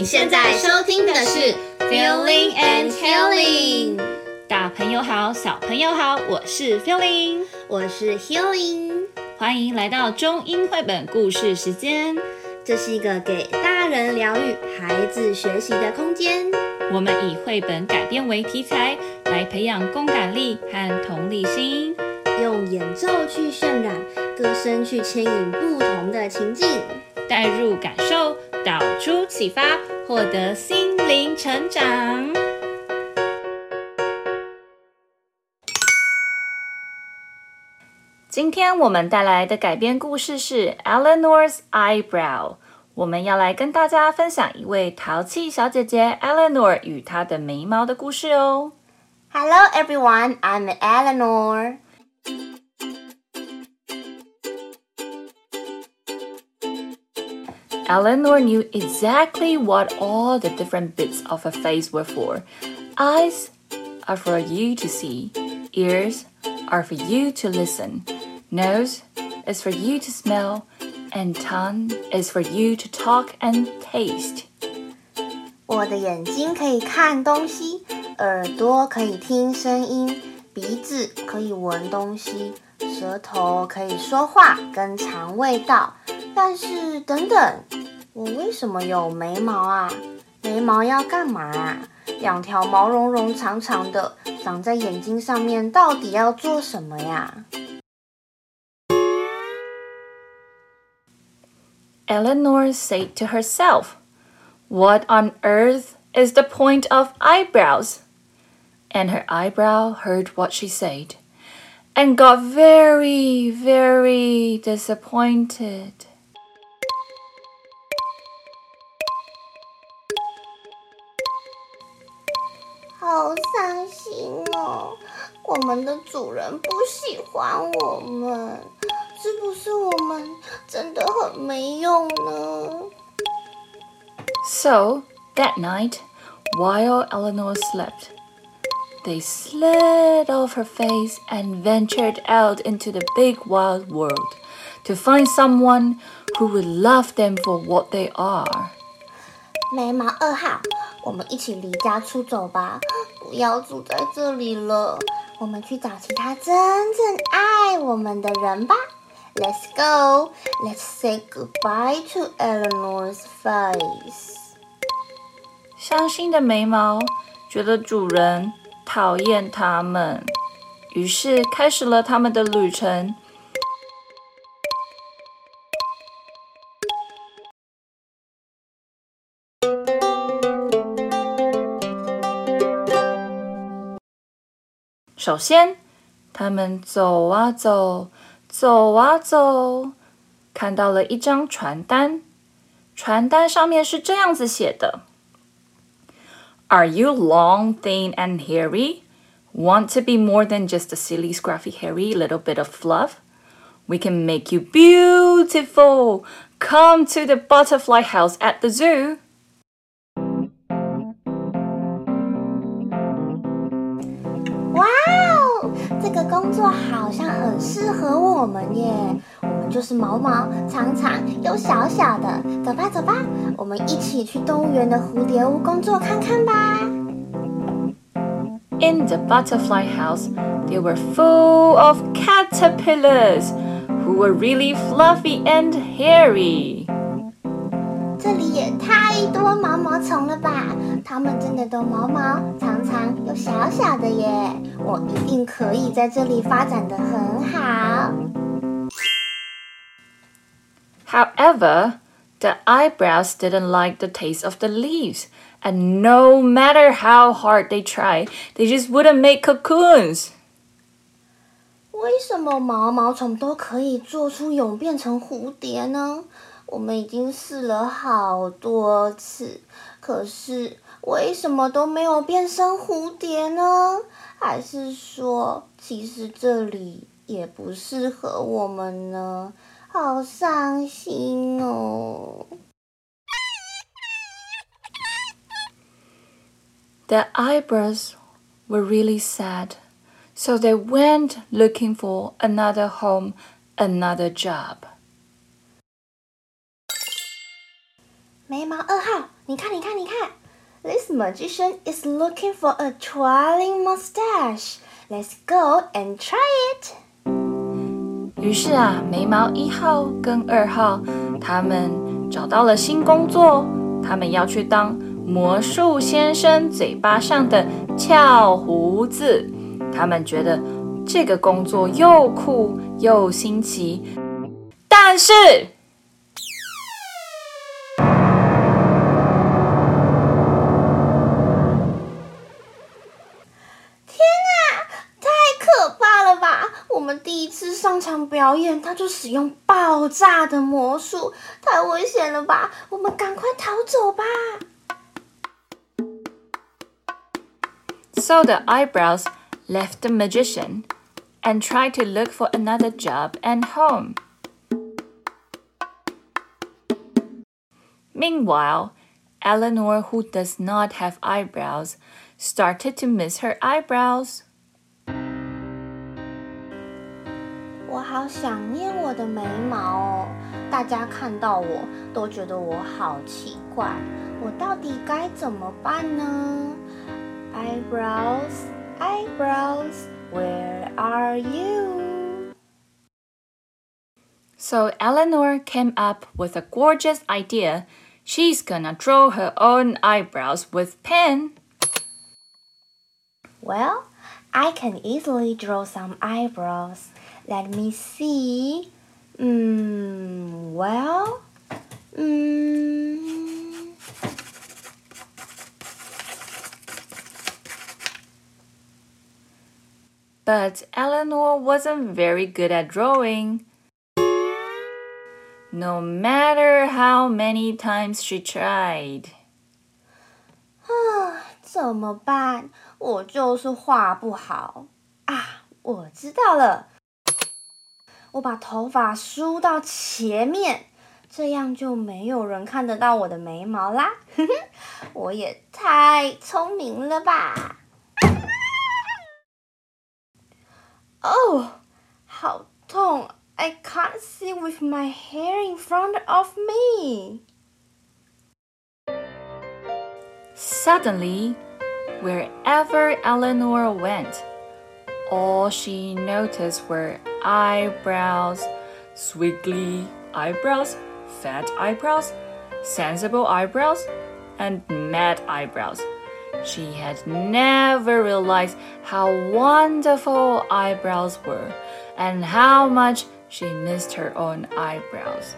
你现在收听的是 Feeling and Healing。大朋友好，小朋友好，我是 Feeling，我是 Healing，欢迎来到中英绘本故事时间。这是一个给大人疗愈、孩子学习的空间。我们以绘本改编为题材，来培养共感力和同理心，用演奏去渲染，歌声去牵引不同的情境，带入感受，导出启发，获得心灵成长。今天我们带来的改编故事是 Eleanor's Eyebrow。我们要来跟大家分享一位淘气小姐姐 Eleanor 与她的眉毛的故事哦。Hello everyone, I'm Eleanor. Eleanor knew exactly what all the different bits of her face were for. Eyes are for you to see. Ears are for you to listen. Nose is for you to smell. And tongue is for you to talk and taste. 我的眼睛可以看东西，耳朵可以听声音，鼻子可以闻东西，舌头可以说话跟尝味道。 但是，等等，我为什么有眉毛啊？眉毛要干嘛啊？两条毛茸茸长长的长在眼睛上面，到底要做什么呀？Eleanor said to herself, What on earth is the point of eyebrows? And her eyebrow heard what she said and got very, very disappointed. 心哦，我们的主人不喜欢我们。是不是我们真的很没用呢？So that night, while Eleanor slept, they slid off her face and ventured out into the big wild world to find someone who would love them for what they are. 眉毛二号， 我们一起离家出走吧，不要住在这里了。我们去找其他真正爱我们的人吧。Let's go. Let's say goodbye to Eleanor's face. 伤心的眉毛觉得主人讨厌他们，于是开始了他们的旅程。首先，他们走啊走。走啊走，看到了一张传单。传单上面是这样子写的：Are you long, thin, and hairy? Want to be more than just a silly, scruffy, hairy little bit of fluff? We can make you beautiful. Come to the butterfly house at the zoo. 工作好像很适合我们耶！我们就是毛毛长长又小小的，走吧走吧，我们一起去动物园的蝴蝶屋工作看看吧。In the butterfly house, there were full of caterpillars who were really fluffy and hairy. 这里也太多毛毛虫了吧！它们真的都毛毛长长又小小的耶！我一定可以在这里发展的很好。However, the eyebrows didn't like the taste of the leaves, and no matter how hard they tried, they just wouldn't make cocoons. 为什么毛毛虫都可以做出蛹变成蝴蝶呢？我们已经试了好多次，可是为什么都没有变成蝴蝶呢？还是说，其实这里也不适合我们呢？好伤心哦！The eyebrows were really sad, so they went looking for another home, another job. 眉毛二号，你看，你看，你看，This magician is looking for a twirling mustache. Let's go and try it. 于是啊，眉毛一号跟二号，他们找到了新工作，他们要去当魔术先生嘴巴上的翘胡子。他们觉得这个工作又酷又新奇，但是。场表演，他就使用爆炸的魔术，太危险了吧！我们赶快逃走吧。So the eyebrows left the magician and tried to look for another job and home. Meanwhile, Eleanor, who does not have eyebrows, started to miss her eyebrows. 好想念我的眉毛哦！大家看到我都觉得我好奇怪，我到底该怎么办呢？Eyebrows, eyebrows, where are you? So Eleanor came up with a gorgeous idea. She's gonna draw her own eyebrows with pen. Well, I can easily draw some eyebrows. Let me see. Hmm, well, hmm. But Eleanor wasn't very good at drawing. No matter how many times she tried. 啊，怎么办？我就是画不好啊！我知道了。 我把头发梳到前面，这样就没有人看得到我的眉毛啦。我也太聪明了吧！哦，好痛！I can't see with my hair in front of me. Suddenly, wherever Eleanor went, all she noticed were eyebrows, squiggly eyebrows, fat eyebrows, sensible eyebrows, and mad eyebrows. She had never realized how wonderful eyebrows were and how much she missed her own eyebrows.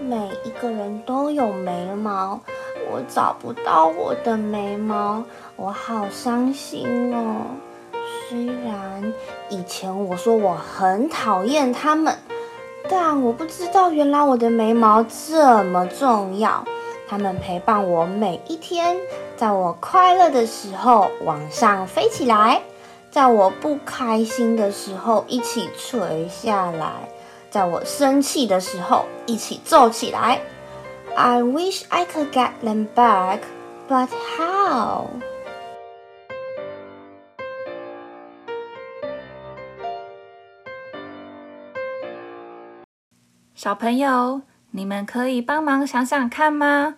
每一个人都有眉毛。 我找不到我的眉毛，我好伤心哦。虽然以前我说我很讨厌他们，但我不知道原来我的眉毛这么重要。他们陪伴我每一天，在我快乐的时候往上飞起来，在我不开心的时候一起垂下来，在我生气的时候一起皱起来。I wish I could get them back, but how? 小朋友，你们可以帮忙想想看吗？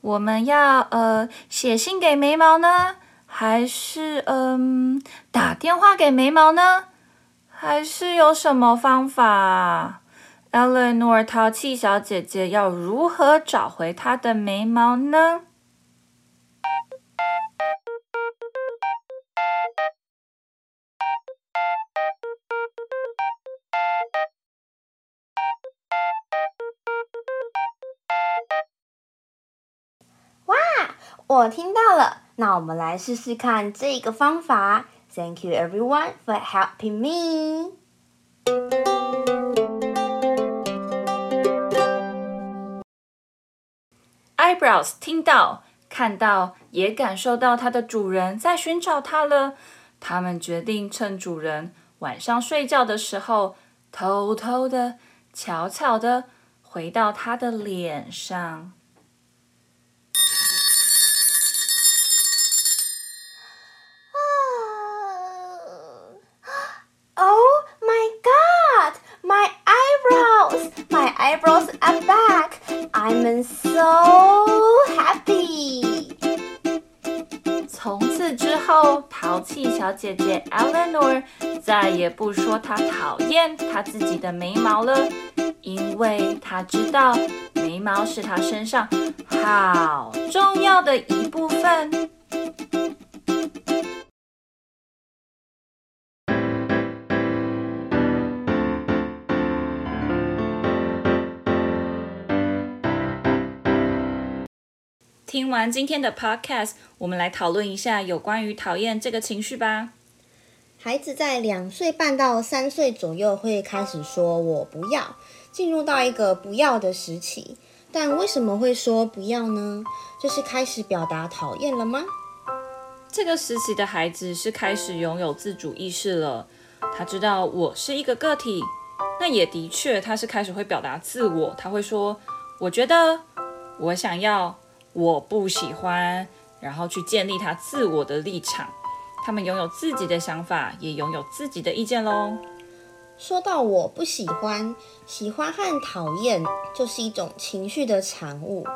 我们要呃写信给眉毛呢，还是嗯、打电话给眉毛呢？还是有什么方法？Eleanor 淘气小姐姐要如何找回她的眉毛呢？哇，我听到了，那我们来试试看这个方法。Thank you everyone for helping me. Sprouse 听到、看到，也感受到它的主人在寻找它了。他们决定趁主人晚上睡觉的时候，偷偷的、悄悄的回到它的脸上。My eyebrows are back. I'm so 后，淘气小姐姐 Eleanor 再也不说她讨厌她自己的眉毛了，因为她知道眉毛是她身上好重要的一部分。听完今天的 podcast，我们来讨论一下有关于讨厌这个情绪吧。孩子在两岁半到三岁左右会开始说“我不要”，进入到一个不要的时期。但为什么会说不要呢？就是开始表达讨厌了吗？这个时期的孩子是开始拥有自主意识了，他知道我是一个个体。那也的确，他是开始会表达自我，他会说：“我觉得，我想要。”我不喜欢，然后去建立他自我的立场。他们拥有自己的想法，也拥有自己的意见喽。说到我不喜欢，喜欢和讨厌就是一种情绪的产物。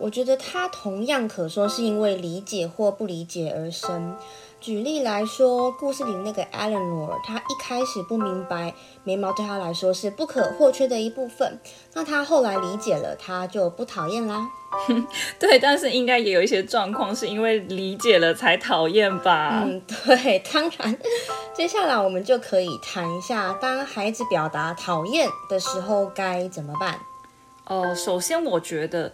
我觉得它同样可说是因为理解或不理解而生。举例来说，故事里那个 Eleanor，她一开始不明白眉毛对她来说是不可或缺的一部分。那她后来理解了，她就不讨厌啦。对，但是应该也有一些状况是因为理解了才讨厌吧？嗯，对，当然。接下来我们就可以谈一下，当孩子表达讨厌的时候该怎么办？哦，首先我觉得。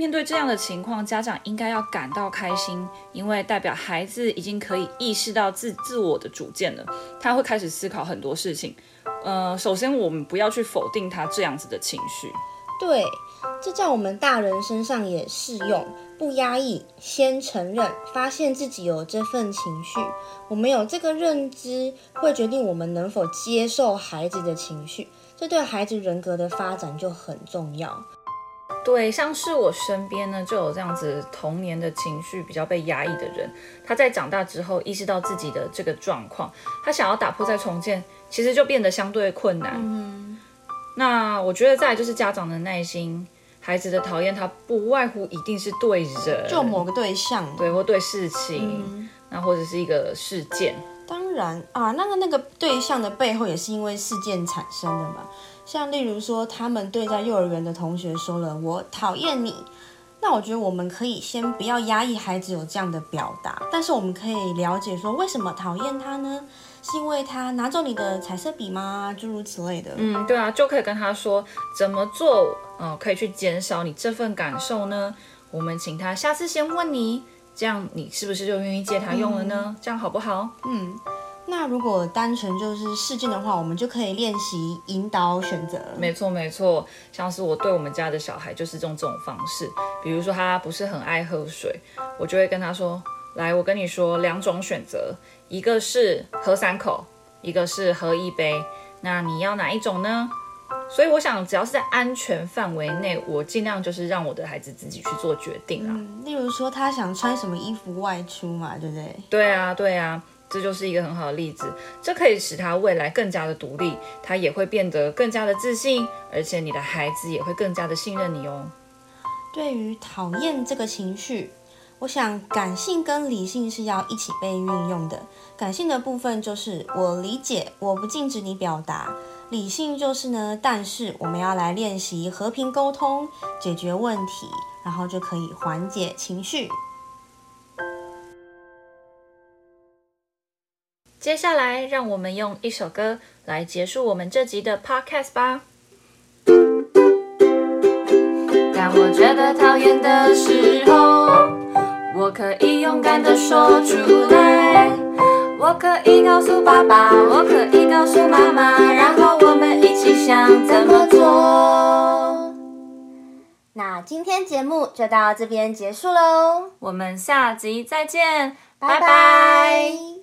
面对这样的情况，家长应该要感到开心，因为代表孩子已经可以意识到自自我的主见了。他会开始思考很多事情。呃，首先我们不要去否定他这样子的情绪。对，这在我们大人身上也适用，不压抑，先承认，发现自己有这份情绪。我们有这个认知，会决定我们能否接受孩子的情绪。这对孩子人格的发展就很重要。对，像是我身边呢，就有这样子童年的情绪比较被压抑的人，他在长大之后意识到自己的这个状况，他想要打破再重建，其实就变得相对困难。嗯，那我觉得再来就是家长的耐心，孩子的讨厌他不外乎一定是对人，就某个对象，对，或对事情，嗯，那或者是一个事件。当然啊，那个那个对象的背后也是因为事件产生的嘛。像例如说，他们对在幼儿园的同学说了“我讨厌你”，那我觉得我们可以先不要压抑孩子有这样的表达，但是我们可以了解说，为什么讨厌他呢？是因为他拿走你的彩色笔吗？诸如此类的。嗯，对啊，就可以跟他说怎么做，呃，可以去减少你这份感受呢？我们请他下次先问你，这样你是不是就愿意借他用了呢？嗯，这样好不好？嗯。那如果单纯就是试镜的话，我们就可以练习引导选择。没错没错，像是我对我们家的小孩就是这种这种方式。比如说他不是很爱喝水，我就会跟他说：“来，我跟你说两种选择，一个是喝三口，一个是喝一杯。那你要哪一种呢？”所以我想，只要是在安全范围内，我尽量就是让我的孩子自己去做决定啊。嗯，例如说他想穿什么衣服外出嘛，对不对？对啊，对啊。这就是一个很好的例子，这可以使他未来更加的独立，他也会变得更加的自信，而且你的孩子也会更加的信任你哦。对于讨厌这个情绪，我想感性跟理性是要一起被运用的。感性的部分就是我理解，我不禁止你表达；理性就是呢，但是我们要来练习和平沟通，解决问题，然后就可以缓解情绪。接下来，让我们用一首歌来结束我们这集的 podcast 吧。当我觉得讨厌的时候，我可以勇敢的说出来。我可以告诉爸爸，我可以告诉妈妈，然后我们一起想怎么做。那今天节目就到这边结束喽，我们下集再见，拜拜。